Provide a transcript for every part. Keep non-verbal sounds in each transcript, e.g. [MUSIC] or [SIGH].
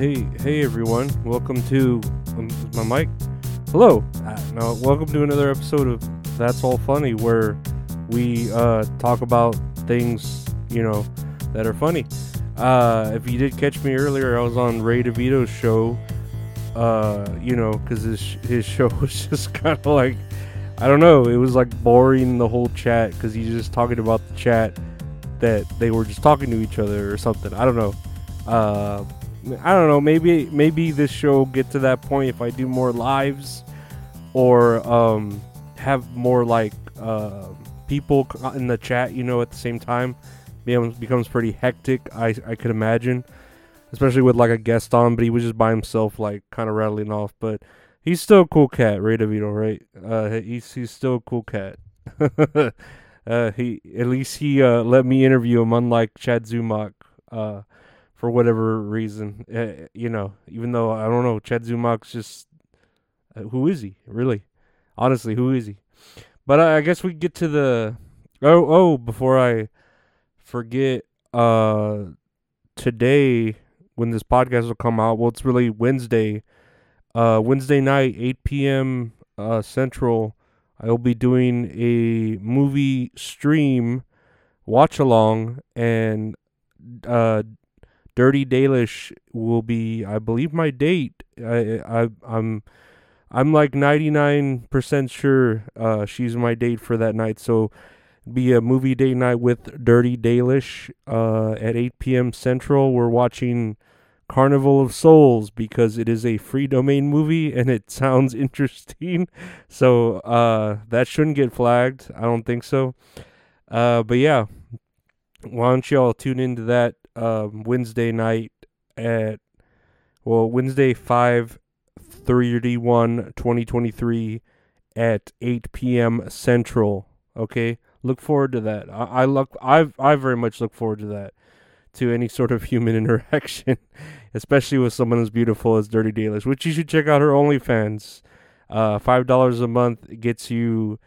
Hey, hey everyone. Welcome to um, my mic. Hello. Uh, no, welcome to another episode of That's All Funny where we uh, talk about things, you know, that are funny. Uh, if you did catch me earlier, I was on Ray DeVito's show. Uh, you know, because his his [LAUGHS] show was just kind of like, I don't know, it was like boring the whole chat because he's just talking about the chat that they were just talking to each other or something. I don't know. I don't know. Maybe maybe this show will get to that point if I do more lives or um, have more like uh, people in the chat. You know, at the same time, becomes becomes pretty hectic. I I could imagine, especially with like a guest on, but he was just by himself, like kind of rattling off. But he's still a cool cat, Ray DeVito, right? Uh, he's he's still a cool cat. [LAUGHS] uh, he at least he uh, let me interview him, unlike Chad Zumock. Uh, for whatever reason. Uh, you know, even though I don't know, Chad Zumock's just uh, who is he really? Honestly, who is he? But I guess we get to the oh oh before I forget. Uh, today when this podcast will come out, well, it's really Wednesday. Uh, Wednesday night, 8 p.m. Uh, Central. I will be doing a movie stream watch along and uh Dirty Dalish will be, I believe, my date. I, I I'm I'm like 99% sure uh, she's my date for that night. So be a movie date night with Dirty Dalish uh, at 8 p.m. Central. We're watching Carnival of Souls because it is a free domain movie and it [LAUGHS] sounds interesting. So uh, that shouldn't get flagged. I don't think so. Uh, but yeah, why don't y'all tune into that um, Wednesday night at well Wednesday 5 31 2023 at 8 p.m. Central. Okay, look forward to that. I, I look I I very much look forward to that. To any sort of [LAUGHS] human interaction, [LAUGHS] especially with someone as beautiful as Dirty Dalish, which you should check out her OnlyFans. Uh, five dollars a month gets you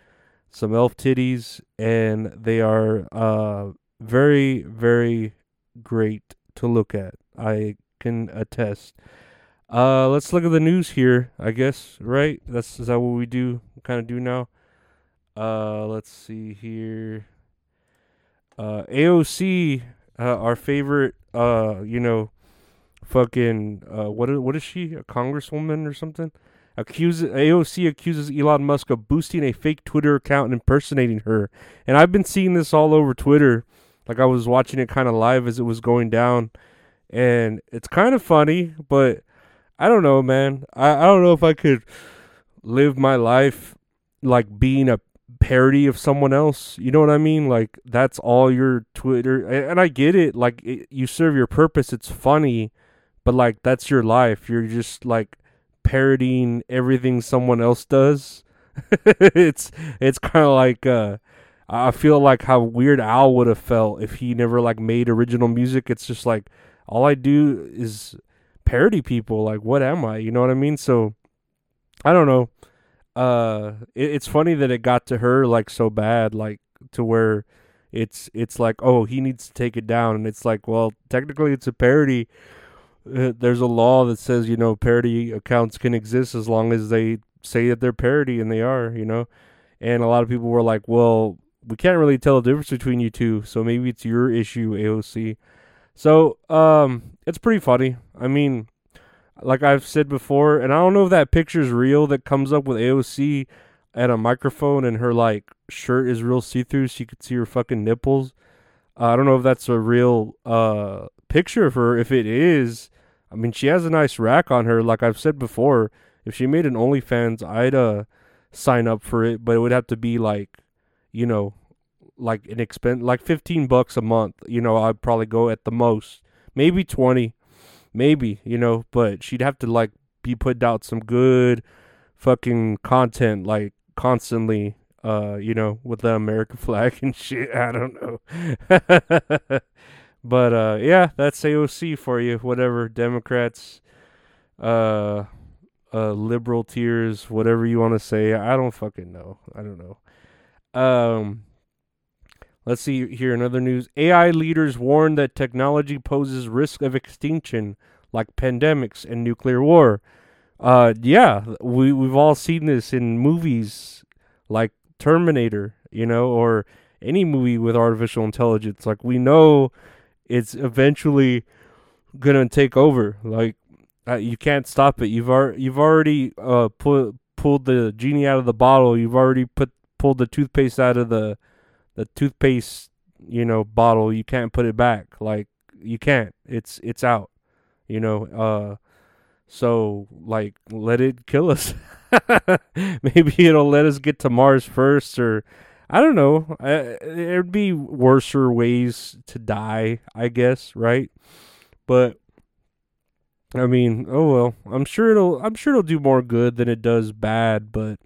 some elf titties, and they are uh very very great to look at. I can attest. Uh, let's look at the news here. I guess right. That's is that what we do? Kind of do now. Uh, let's see here. Uh, AOC, uh, our favorite. Uh, you know, fucking. Uh, what is what is she? A congresswoman or something? Accuses AOC accuses Elon Musk of boosting a fake Twitter account and impersonating her. And I've been seeing this all over Twitter like I was watching it kind of live as it was going down, and it's kind of funny, but I don't know, man. I, I don't know if I could live my life like being a parody of someone else. You know what I mean? Like that's all your Twitter, and I get it. Like it, you serve your purpose. It's funny, but like that's your life. You're just like parodying everything someone else does. [LAUGHS] it's it's kind of like uh I feel like how Weird Al would have felt if he never like made original music. It's just like all I do is parody people. Like what am I? You know what I mean? So I don't know. Uh, it, it's funny that it got to her like so bad, like to where it's it's like oh he needs to take it down, and it's like well technically it's a parody. Uh, there's a law that says you know parody accounts can exist as long as they say that they're parody, and they are. You know. And a lot of people were like, well, we can't really tell the difference between you two, so maybe it's your issue, AOC. So, um, it's pretty funny. I mean, like I've said before, and I don't know if that picture's real that comes up with AOC at a microphone and her like shirt is real see through so you could see her fucking nipples. Uh, I don't know if that's a real uh picture of her. If it is, I mean she has a nice rack on her, like I've said before. If she made an OnlyFans, I'd uh sign up for it, but it would have to be like you know, like an expense, like 15 bucks a month, you know, I'd probably go at the most, maybe 20, maybe, you know, but she'd have to like be putting out some good fucking content, like constantly, uh, you know, with the American [LAUGHS] flag and shit. I don't know. [LAUGHS] but, uh, yeah, that's AOC for you. Whatever. Democrats, uh, uh, liberal tears, whatever you want to say. I don't fucking know. I don't know. Um, let's see here. Another news: AI leaders warn that technology poses risk of extinction. like pandemics and nuclear war. Uh, yeah, we we've all seen this in movies like Terminator, you know, or any movie with artificial intelligence. Like we know it's eventually gonna take over. Like uh, you can't stop it. You've ar- you've already uh pulled pulled the genie out of the bottle. You've already put pulled the toothpaste out of the the toothpaste you know bottle. You can't put it back. Like you can't. It's it's out. You know. Uh, so like let it kill us. [LAUGHS] Maybe it'll let us get to Mars first, or I don't know. Uh, there'd be worser ways to die, I guess, right? But I mean, oh well. I'm sure it'll. I'm sure it'll do more good than it does bad, but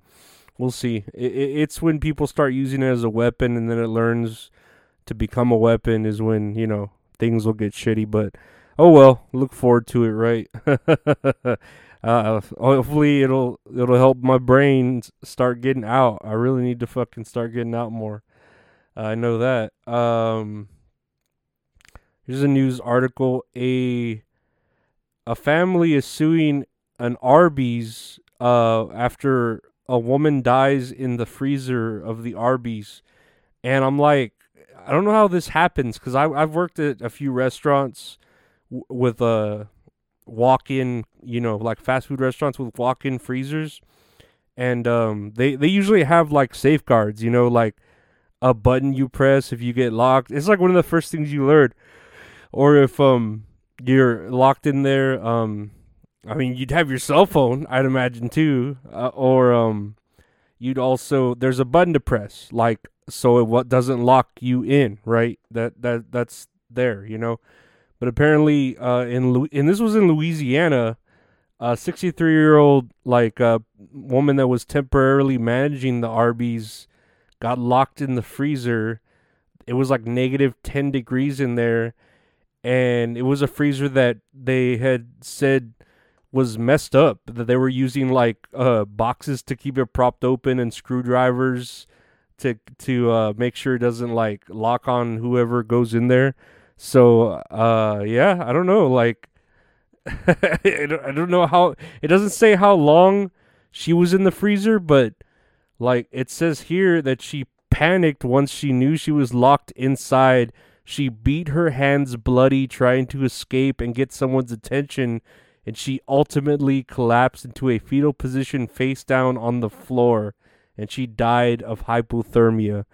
we'll see. It, it, it's when people start using it as a weapon, and then it learns to become a weapon, is when you know things will get shitty. But oh well. Look forward to it, right? [LAUGHS] uh, hopefully it'll it'll help my brain start getting out. I really need to fucking start getting out more. I know that. Um, here's a news article. A a family is suing an Arby's uh, after a woman dies in the freezer of the Arby's, and I'm like, I don't know how this happens because I've worked at a few restaurants w- with a walk-in, you know, like fast food restaurants with walk-in freezers, and um, they they usually have like safeguards, you know, like a button you press if you get locked. It's like one of the first things you learn, or if um you're locked in there. Um, I mean, you'd have your cell phone, I'd imagine too, uh, or um, you'd also there's a button to press, like so it what doesn't lock you in, right? That that that's there, you know. But apparently, uh, in Lu- and this was in Louisiana, a 63 year old like uh, woman that was temporarily managing the Arby's got locked in the freezer. It was like negative 10 degrees in there and it was a freezer that they had said was messed up that they were using like uh boxes to keep it propped open and screwdrivers to to uh make sure it doesn't like lock on whoever goes in there. So uh yeah i don't know like [LAUGHS] i don't know how it doesn't say how long she was in the freezer but like it says here that she panicked once she knew she was locked inside. She beat her hands bloody trying to escape and get someone's attention, and she ultimately collapsed into a fetal position face down on the floor, and she died of hypothermia.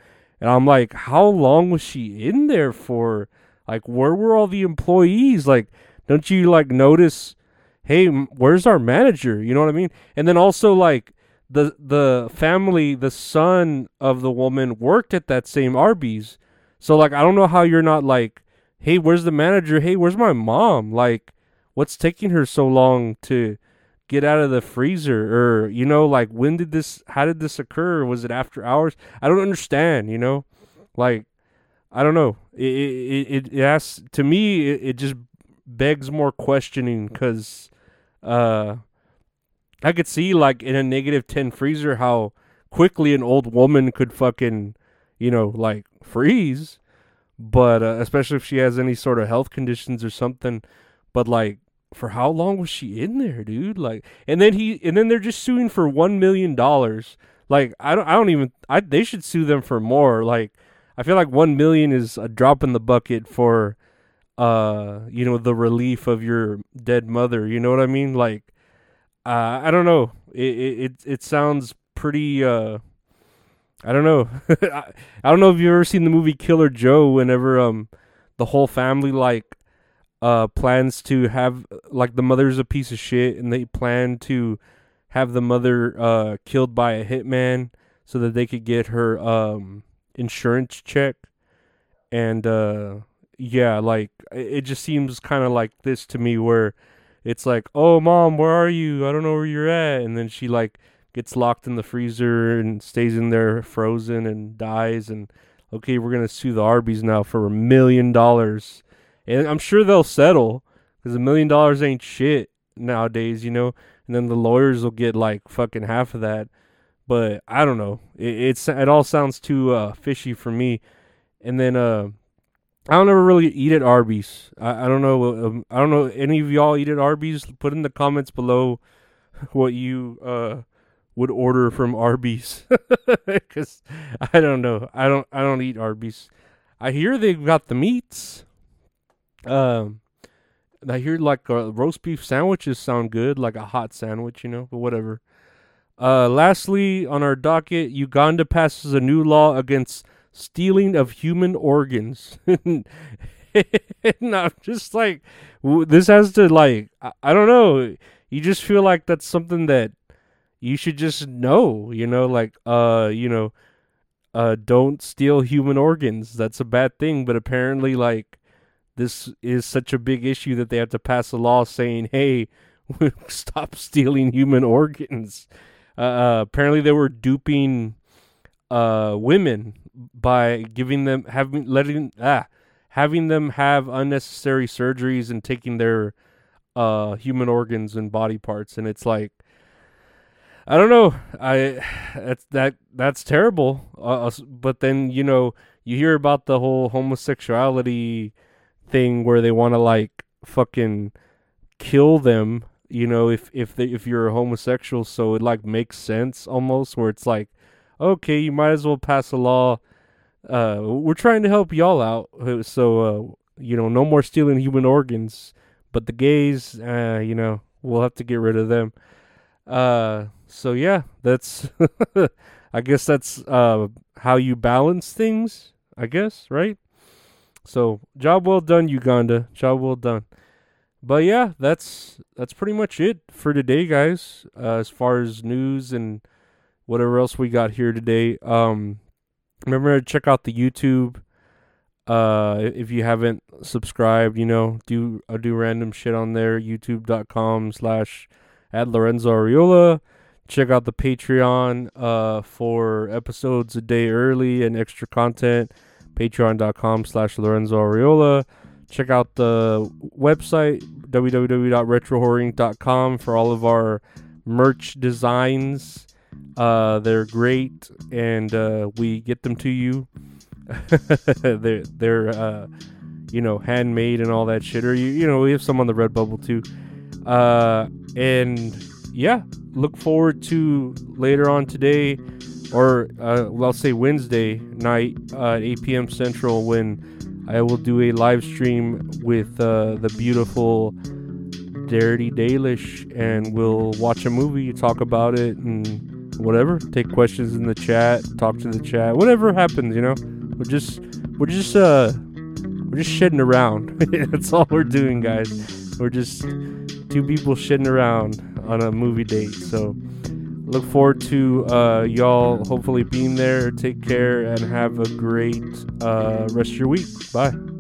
And I'm like, how long was she in there for? Like, where were all the employees? Like, don't you like notice? Hey, where's our manager? You know what I mean? And then also like the the family, the son of the woman worked at that same Arby's. So like I don't know how you're not like, hey, where's the manager? Hey, where's my mom? Like, what's taking her so long to get out of the freezer? Or you know, like when did this? How did this occur? Was it after hours? I don't understand. You know, like I don't know. It it it, it asks to me. It, it just begs more questioning because uh, I could see like in a negative ten freezer how quickly an old woman could fucking you know like freeze, but uh, especially if she has any sort of health conditions or something. But like, for how long was she in there, dude? Like, and then he, and then they're just suing for one million dollars. Like, I don't, I don't even, I they should sue them for more. Like, I feel like one million is a drop in the bucket for, uh, you know, the relief of your dead mother. You know what I mean? Like, uh, I don't know. It it it sounds pretty uh I don't know. [LAUGHS] I, I don't know if you've ever seen the movie Killer Joe. Whenever um the whole family like uh plans to have like the mother's a piece of shit and they plan to have the mother uh killed by a hitman so that they could get her um insurance check. And uh yeah like it just seems kind of like this to me where it's like oh mom where are you? I don't know where you're at. And then she like gets locked in the freezer and stays in there frozen and dies. And okay we're gonna sue the arby's now for a million dollars and i'm sure they'll settle because a million dollars ain't shit nowadays you know and then the lawyers will get like fucking half of that but i don't know it, it's it all sounds too uh, fishy for me and then uh I don't ever really eat at Arby's. I, I don't know. Um, I don't know any of y'all eat at Arby's. Put in the comments below [LAUGHS] what you uh would order from Arby's [LAUGHS] because I don't know. I don't. I don't eat Arby's. I hear they've got the meats. Um, I hear like uh, roast beef sandwiches sound good, like a hot sandwich, you know. But whatever. Uh, lastly, on our docket, Uganda passes a new law against stealing of human organs. [LAUGHS] and I'm just like, this has to like, I, I don't know. You just feel like that's something that you should just know, you know, like, uh, you know, uh, don't steal human organs. That's a bad thing. But apparently, like, this is such a big issue that they have to pass a law saying, hey, [LAUGHS] stop stealing human organs. Uh, uh, apparently, they were duping uh, women by giving them having letting ah having them have unnecessary surgeries and taking their uh human organs and body parts and it's like I don't know I that's that that's terrible uh, but then you know you hear about the whole homosexuality thing where they want to like fucking kill them you know if if they, if you're a homosexual so it like makes sense almost where it's like okay you might as well pass a law uh, we're trying to help y'all out. Uh, so, uh, you know, no more stealing human organs. But the gays, uh, you know, we'll have to get rid of them. Uh, so yeah, that's, [LAUGHS] I guess that's uh how you balance things. I guess right. So job well done, Uganda. Job well done. But yeah, that's that's pretty much it for today, guys. Uh, as far as news and whatever else we got here today. Um, remember to check out the YouTube. Uh, if you haven't subscribed, you know, do I do random shit on there. YouTube.com slash at Lorenzo Ariola. Check out the Patreon uh for episodes a day early and extra content. Patreon.com slash Lorenzo Ariola. Check out the website www.retrohorroring.com for all of our merch designs uh, they're great, and uh, we get them to you. [LAUGHS] they're they're uh, you know handmade and all that shit. Or you you know we have some on the Redbubble too. Uh, and yeah, look forward to later on today, or uh, I'll say Wednesday night uh, at 8 p.m. Central when I will do a live stream with uh, the beautiful Dirty Dalish, and we'll watch a movie, talk about it, and whatever. Take questions in the chat, talk to the chat, whatever happens, you know. We're just we're just uh we're just shitting around. [LAUGHS] That's all we're doing, guys. We're just two people shitting around on a movie date. So look forward to uh, y'all hopefully being there. Take care and have a great uh, rest of your week. Bye.